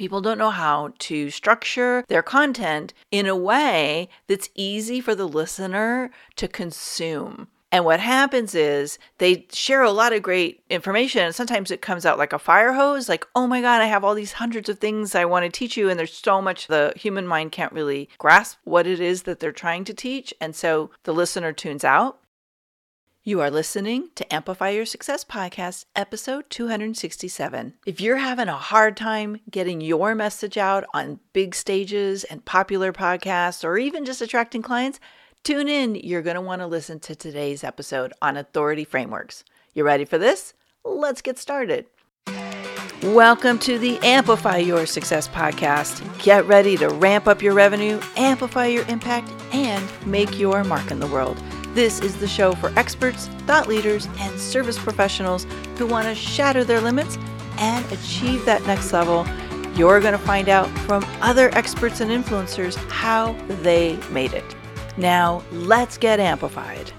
People don't know how to structure their content in a way that's easy for the listener to consume. And what happens is they share a lot of great information. And sometimes it comes out like a fire hose, like, oh my God, I have all these hundreds of things I want to teach you. And there's so much the human mind can't really grasp what it is that they're trying to teach. And so the listener tunes out. You are listening to Amplify Your Success Podcast, episode 267. If you're having a hard time getting your message out on big stages and popular podcasts, or even just attracting clients, tune in. You're going to want to listen to today's episode on authority frameworks. You ready for this? Let's get started. Welcome to the Amplify Your Success podcast. Get ready to ramp up your revenue, amplify your impact, and make your mark in the world. This is the show for experts, thought leaders, and service professionals who want to shatter their limits and achieve that next level. You're going to find out from other experts and influencers how they made it. Now, let's get amplified.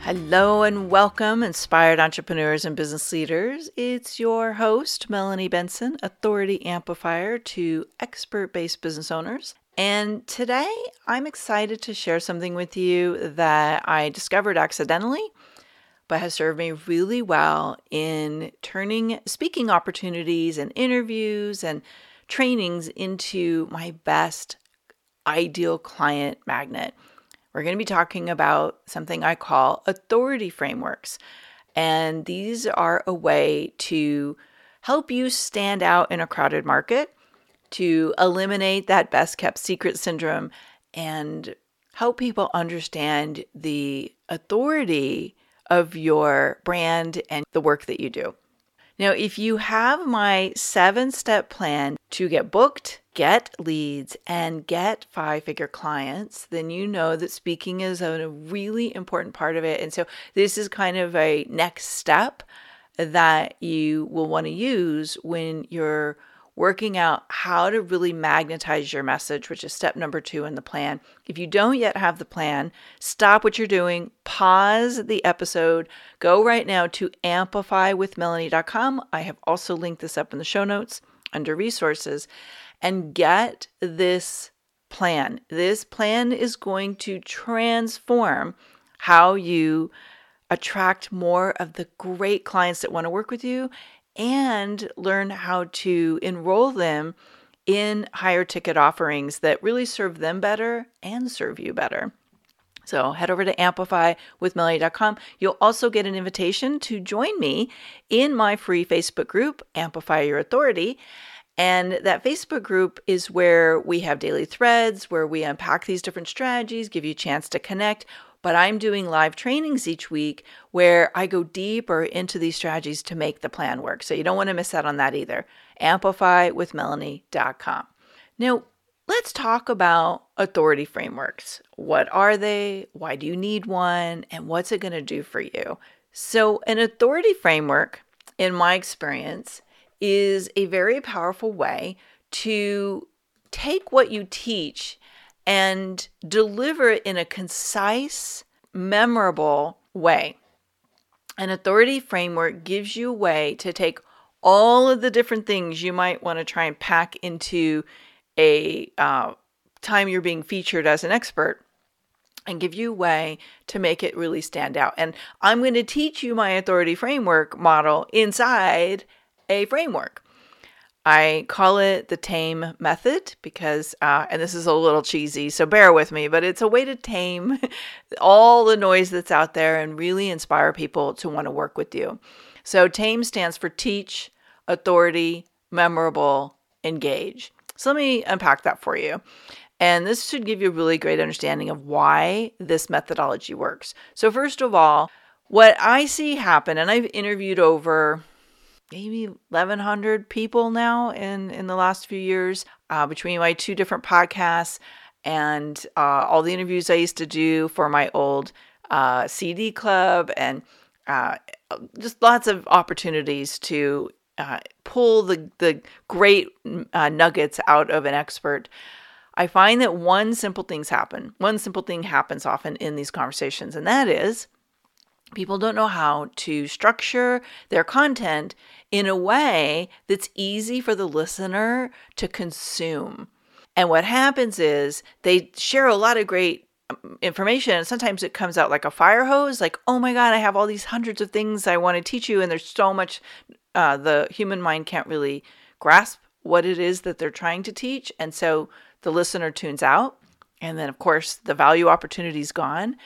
Hello and welcome, inspired entrepreneurs and business leaders. It's your host, Melanie Benson, Authority Amplifier to expert based business owners. And today I'm excited to share something with you that I discovered accidentally, but has served me really well in turning speaking opportunities and interviews and trainings into my best ideal client magnet. We're going to be talking about something I call authority frameworks. And these are a way to help you stand out in a crowded market to eliminate that best kept secret syndrome and help people understand the authority of your brand and the work that you do. Now, if you have my seven step plan to get booked, get leads, and get five figure clients, then you know that speaking is a really important part of it. And so, this is kind of a next step that you will want to use when you're working out how to really magnetize your message, which is step number two in the plan. If you don't yet have the plan, stop what you're doing, pause the episode, go right now to amplifywithmelanie.com. I have also linked this up in the show notes under resources and get this plan. This plan is going to transform how you attract more of the great clients that want to work with you and learn how to enroll them in higher ticket offerings that really serve them better and serve you better. So head over to amplifywithmelanie.com. You'll also get an invitation to join me in my free Facebook group, Amplify Your Authority. And that Facebook group is where we have daily threads, where we unpack these different strategies, give you a chance to connect but I'm doing live trainings each week where I go deeper into these strategies to make the plan work. So you don't want to miss out on that either. Amplifywithmelanie.com. Now, let's talk about authority frameworks. What are they? Why do you need one? And what's it going to do for you? So, an authority framework, in my experience, is a very powerful way to take what you teach and deliver it in a concise, memorable way. An authority framework gives you a way to take all of the different things you might want to try and pack into a uh, time you're being featured as an expert and give you a way to make it really stand out. And I'm going to teach you my authority framework model inside a framework. I call it the tame method because, uh, and this is a little cheesy, so bear with me, but it's a way to tame all the noise that's out there and really inspire people to want to work with you. So, TAME stands for teach, authority, memorable, engage. So, let me unpack that for you. And this should give you a really great understanding of why this methodology works. So, first of all, what I see happen, and I've interviewed over maybe 1100 people now in in the last few years uh, between my two different podcasts and uh, all the interviews i used to do for my old uh, cd club and uh, just lots of opportunities to uh, pull the, the great uh, nuggets out of an expert. I find that one simple thing's happen. One simple thing happens often in these conversations and that is people don't know how to structure their content in a way that's easy for the listener to consume. And what happens is they share a lot of great um, information and sometimes it comes out like a fire hose like oh my god i have all these hundreds of things i want to teach you and there's so much uh, the human mind can't really grasp what it is that they're trying to teach and so the listener tunes out and then of course the value opportunity is gone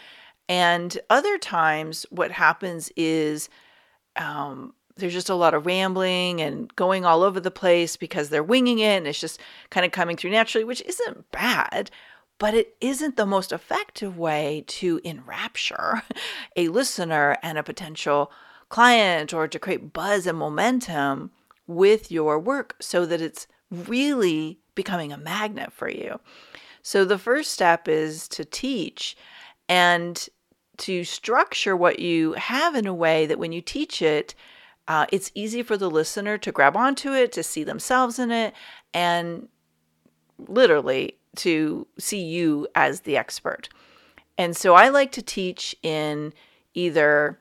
and other times what happens is um, there's just a lot of rambling and going all over the place because they're winging it and it's just kind of coming through naturally, which isn't bad, but it isn't the most effective way to enrapture a listener and a potential client or to create buzz and momentum with your work so that it's really becoming a magnet for you. So the first step is to teach and to structure what you have in a way that when you teach it, uh, it's easy for the listener to grab onto it, to see themselves in it, and literally to see you as the expert. And so I like to teach in either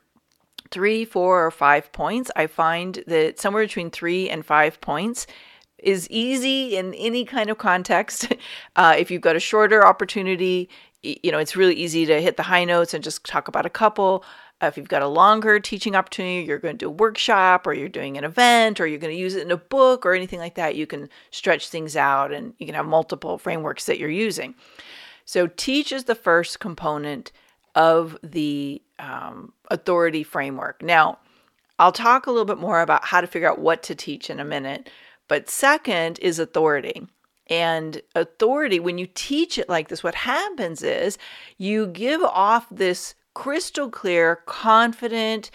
three, four, or five points. I find that somewhere between three and five points is easy in any kind of context. Uh, if you've got a shorter opportunity, you know, it's really easy to hit the high notes and just talk about a couple. If you've got a longer teaching opportunity, you're going to do a workshop or you're doing an event or you're going to use it in a book or anything like that, you can stretch things out and you can have multiple frameworks that you're using. So, teach is the first component of the um, authority framework. Now, I'll talk a little bit more about how to figure out what to teach in a minute, but second is authority. And authority, when you teach it like this, what happens is you give off this crystal clear, confident,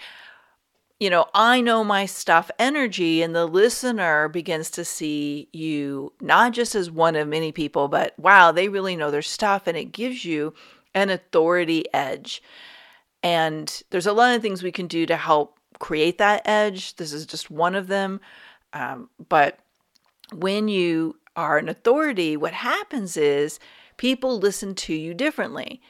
you know, I know my stuff energy, and the listener begins to see you not just as one of many people, but wow, they really know their stuff, and it gives you an authority edge. And there's a lot of things we can do to help create that edge. This is just one of them. Um, but when you are an authority, what happens is people listen to you differently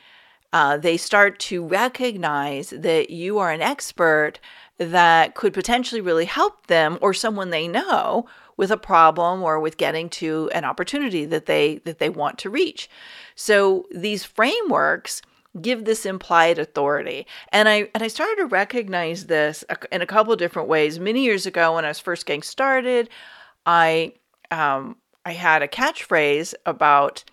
uh, they start to recognize that you are an expert that could potentially really help them or someone they know with a problem or with getting to an opportunity that they that they want to reach. So these frameworks give this implied authority. And I and I started to recognize this in a couple different ways. Many years ago when I was first getting started, I um, I had a catchphrase about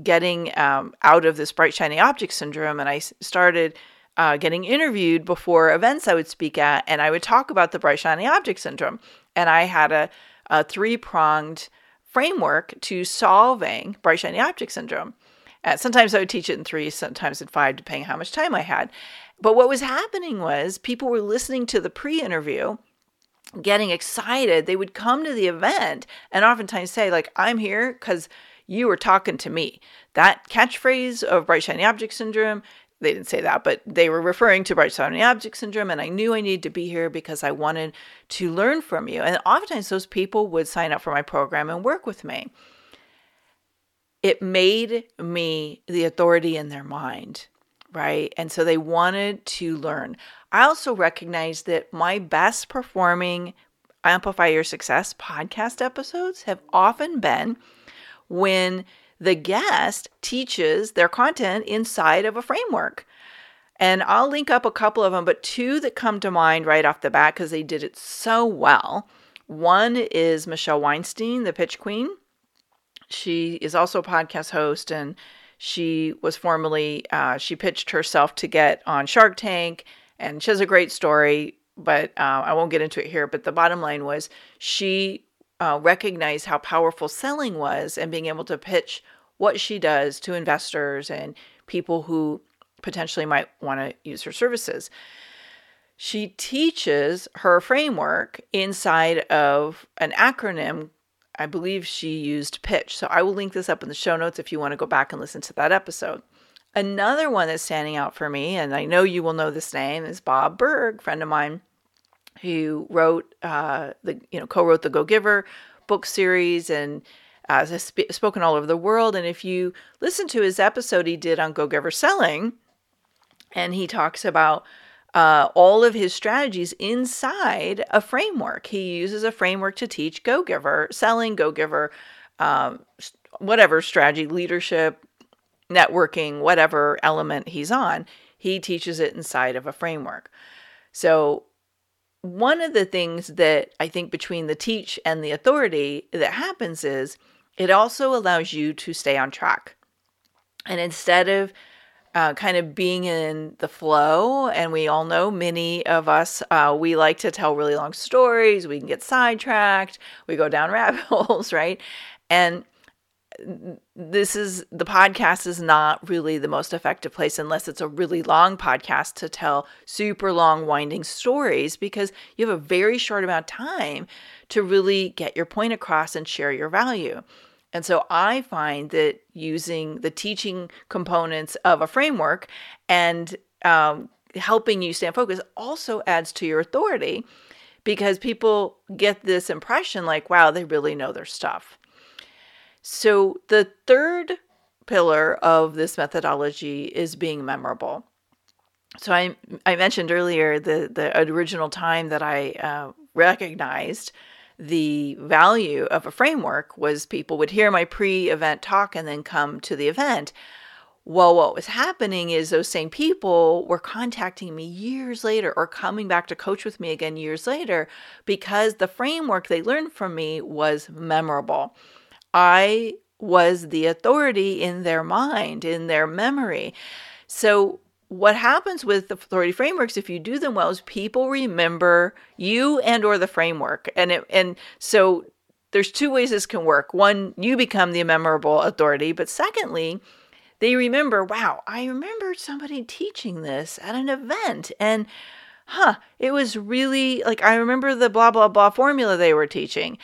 getting um, out of this bright shiny object syndrome and i started uh, getting interviewed before events i would speak at and i would talk about the bright shiny object syndrome. And i had a, a three-pronged framework to solving bright shiny object syndrome. Uh, sometimes i would teach it in three sometimes in five depending how much time i had. But what was happening was people were listening to the pre-interview getting excited they would come to the event and oftentimes say like i'm here because you were talking to me. That catchphrase of bright shiny object syndrome, they didn't say that, but they were referring to bright shiny object syndrome. And I knew I needed to be here because I wanted to learn from you. And oftentimes those people would sign up for my program and work with me. It made me the authority in their mind, right? And so they wanted to learn. I also recognize that my best performing Amplify Your Success podcast episodes have often been when the guest teaches their content inside of a framework. And I'll link up a couple of them, but two that come to mind right off the bat because they did it so well. One is Michelle Weinstein, the pitch queen. She is also a podcast host and she was formerly, uh, she pitched herself to get on Shark Tank and she has a great story, but uh, I won't get into it here. But the bottom line was she uh, recognize how powerful selling was and being able to pitch what she does to investors and people who potentially might want to use her services. She teaches her framework inside of an acronym. I believe she used pitch. So I will link this up in the show notes if you want to go back and listen to that episode. Another one that's standing out for me, and I know you will know this name, is Bob Burg, friend of mine who wrote uh, the you know co-wrote the Go Giver book series and uh, has sp- spoken all over the world. And if you listen to his episode he did on Go Giver selling, and he talks about uh, all of his strategies inside a framework. He uses a framework to teach Go Giver, selling Go Giver, um, whatever strategy, leadership, networking, whatever element he's on. He teaches it inside of a framework. So, one of the things that I think between the teach and the authority that happens is it also allows you to stay on track. And instead of uh, kind of being in the flow. And we all know many of us, uh, we like to tell really long stories. We can get sidetracked. We go down rabbit holes, right? And this is the podcast is not really the most effective place unless it's a really long podcast to tell super long winding stories because you have a very short amount of time to really get your point across and share your value. And so I find that using the teaching components of a framework and um, helping you stand focused also adds to your authority because people get this impression like, wow, they really know their stuff. So the third pillar of this methodology is being memorable. So I I mentioned earlier the the original time that I uh, recognized the value of a framework was people would hear my pre-event talk and then come to the event. Well, what was happening is those same people were contacting me years later or coming back to coach with me again years later because the framework they learned from me was memorable. I was the authority in their mind, in their memory. So what happens with the authority frameworks if you do them well is people remember you and or the framework. And it and so there's two ways this can work. One you become the memorable authority but secondly they remember wow i remember somebody teaching this at an event. And huh it was really like i remember the blah blah blah formula they were teaching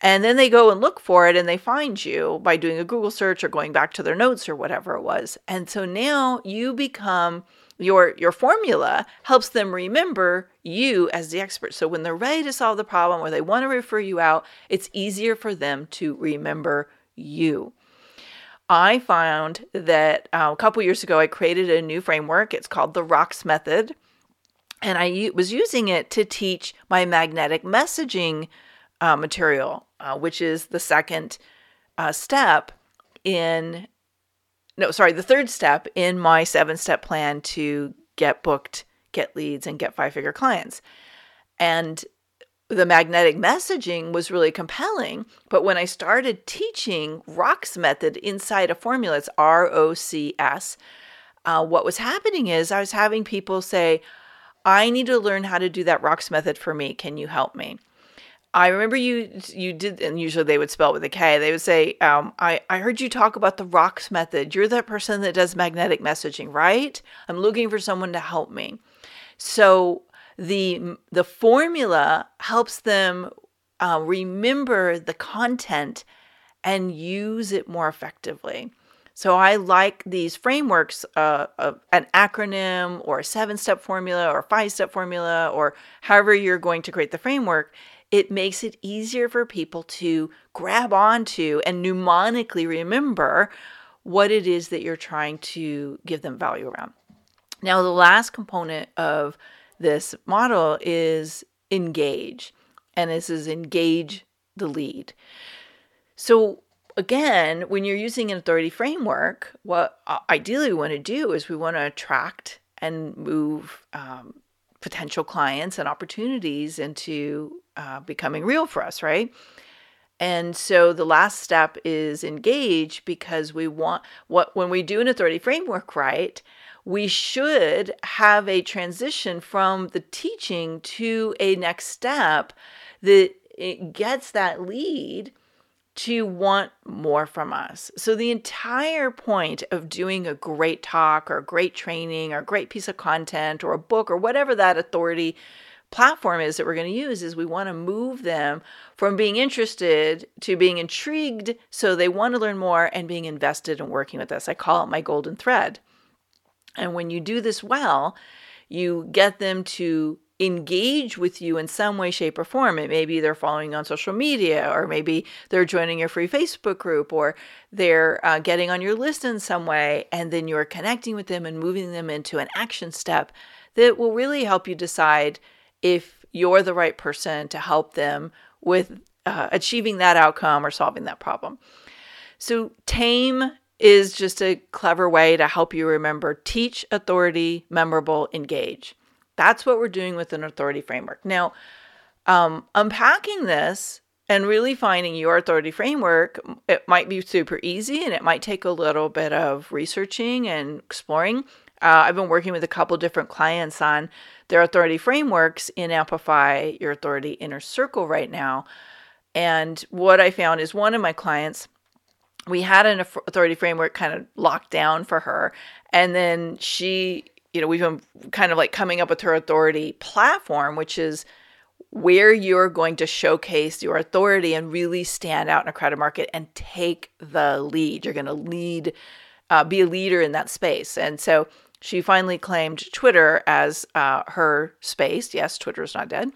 and then they go and look for it and they find you by doing a Google search or going back to their notes or whatever it was. And so now you become your your formula helps them remember you as the expert. So when they're ready to solve the problem or they want to refer you out, it's easier for them to remember you. I found that uh, a couple years ago I created a new framework. It's called the ROCKS method. And I was using it to teach my magnetic messaging uh, material, uh, which is the second uh, step in, no, sorry, the third step in my seven step plan to get booked, get leads, and get five figure clients. And the magnetic messaging was really compelling. But when I started teaching ROCKS method inside a formula, it's R O C S, uh, what was happening is I was having people say, I need to learn how to do that ROCKS method for me. Can you help me? I remember you you did, and usually they would spell it with a K. They would say, um, I, I heard you talk about the ROCKS method. You're that person that does magnetic messaging, right? I'm looking for someone to help me. So the the formula helps them uh, remember the content and use it more effectively. So I like these frameworks, uh, an acronym or a seven step formula or five step formula or however you're going to create the framework it makes it easier for people to grab onto and mnemonically remember what it is that you're trying to give them value around. Now, the last component of this model is engage, and this is engage the lead. So, again, when you're using an authority framework, what ideally we want to do is we want to attract and move um, potential clients and opportunities into uh, becoming real for us, right? And so the last step is engage because we want what when we do an authority framework right, we should have a transition from the teaching to a next step that gets that lead to want more from us. So, the entire point of doing a great talk or a great training or a great piece of content or a book or whatever that authority platform is that we're going to use is we want to move them from being interested to being intrigued so they want to learn more and being invested in working with us. I call it my golden thread. And when you do this well, you get them to engage with you in some way, shape, or form. It maybe they're following on social media, or maybe they're joining your free Facebook group, or they're uh, getting on your list in some way, and then you're connecting with them and moving them into an action step that will really help you decide if you're the right person to help them with uh, achieving that outcome or solving that problem. So, TAME is just a clever way to help you remember teach, authority, memorable, engage. That's what we're doing with an authority framework. Now, um, unpacking this and really finding your authority framework, it might be super easy and it might take a little bit of researching and exploring. Uh, I've been working with a couple different clients on their authority frameworks in Amplify Your Authority Inner Circle right now. And what I found is one of my clients we had an authority framework kind of locked down for her. And then she, you know, we've been kind of like coming up with her authority platform, which is where you're going to showcase your authority and really stand out in a crowded market and take the lead. You're going to lead, uh, be a leader in that space. And so she finally claimed Twitter as uh, her space. Yes, Twitter is not dead.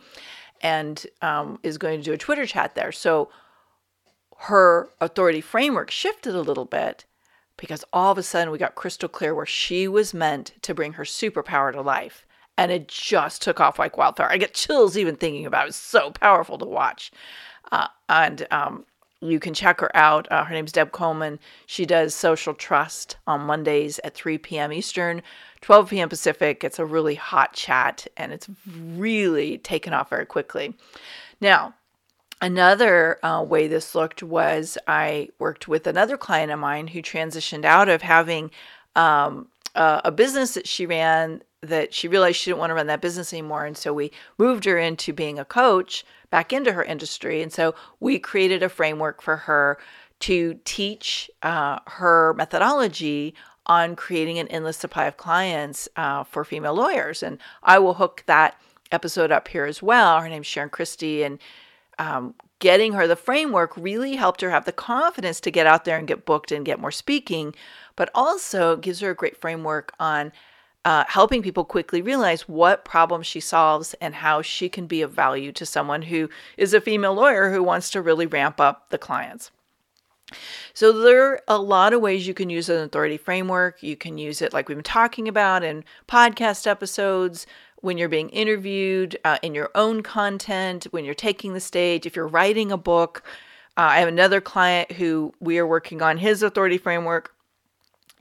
And um, is going to do a Twitter chat there. So her authority framework shifted a little bit because all of a sudden we got crystal clear where she was meant to bring her superpower to life. And it just took off like wildfire. I get chills even thinking about it. It's so powerful to watch. Uh, and um, you can check her out. Uh, her name's Deb Coleman. She does Social Trust on Mondays at 3 p.m. Eastern, 12 p.m. Pacific. It's a really hot chat and it's really taken off very quickly. Now, Another uh, way this looked was I worked with another client of mine who transitioned out of having um, a, a business that she ran that she realized she didn't want to run that business anymore. And so we moved her into being a coach back into her industry. And so we created a framework for her to teach uh, her methodology on creating an endless supply of clients uh, for female lawyers. And I will hook that episode up here as well. Her name's Sharon Christie, and um, getting her the framework really helped her have the confidence to get out there and get booked and get more speaking, but also gives her a great framework on uh, helping people quickly realize what problems she solves and how she can be of value to someone who is a female lawyer who wants to really ramp up the clients. So there are a lot of ways you can use an authority framework. You can use it like we've been talking about in podcast episodes, when you're being interviewed, uh, in your own content, when you're taking the stage, if you're writing a book. Uh, I have another client who we are working on his authority framework,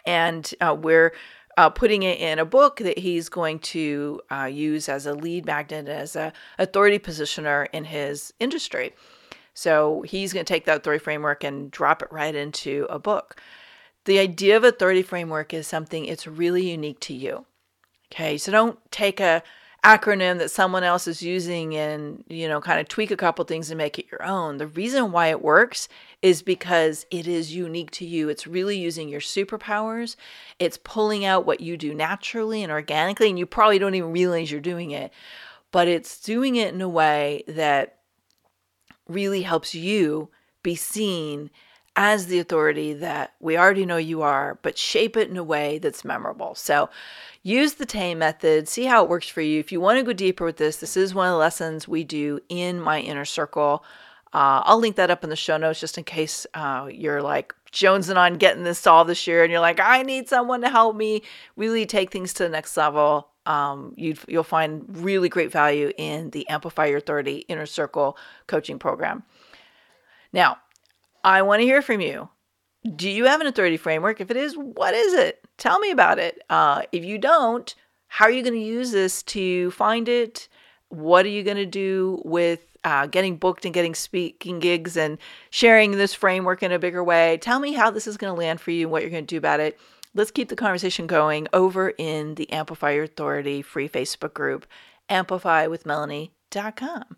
and uh, we're uh, putting it in a book that he's going to uh, use as a lead magnet, as a authority positioner in his industry. So he's going to take that authority framework and drop it right into a book. The idea of authority framework is something it's really unique to you. Okay, so don't take a acronym that someone else is using and, you know, kind of tweak a couple things and make it your own. The reason why it works is because it is unique to you. It's really using your superpowers. It's pulling out what you do naturally and organically, and you probably don't even realize you're doing it, but it's doing it in a way that really helps you be seen as the authority that we already know you are, but shape it in a way that's memorable. So use the TAME method, see how it works for you. If you want to go deeper with this, this is one of the lessons we do in my inner circle. Uh, I'll link that up in the show notes just in case uh, you're like jonesing on getting this solved this year and you're like, I need someone to help me really take things to the next level. Um, you will find really great value in the Amplify Your Authority Inner Circle coaching program. Now, I want to hear from you. Do you have an authority framework? If it is, what is it? Tell me about it. Uh, if you don't, how are you going to use this to find it? What are you going to do with uh, getting booked and getting speaking gigs and sharing this framework in a bigger way? Tell me how this is going to land for you and what you're going to do about it. Let's keep the conversation going over in the Amplify Your Authority free Facebook group, amplifywithmelanie.com.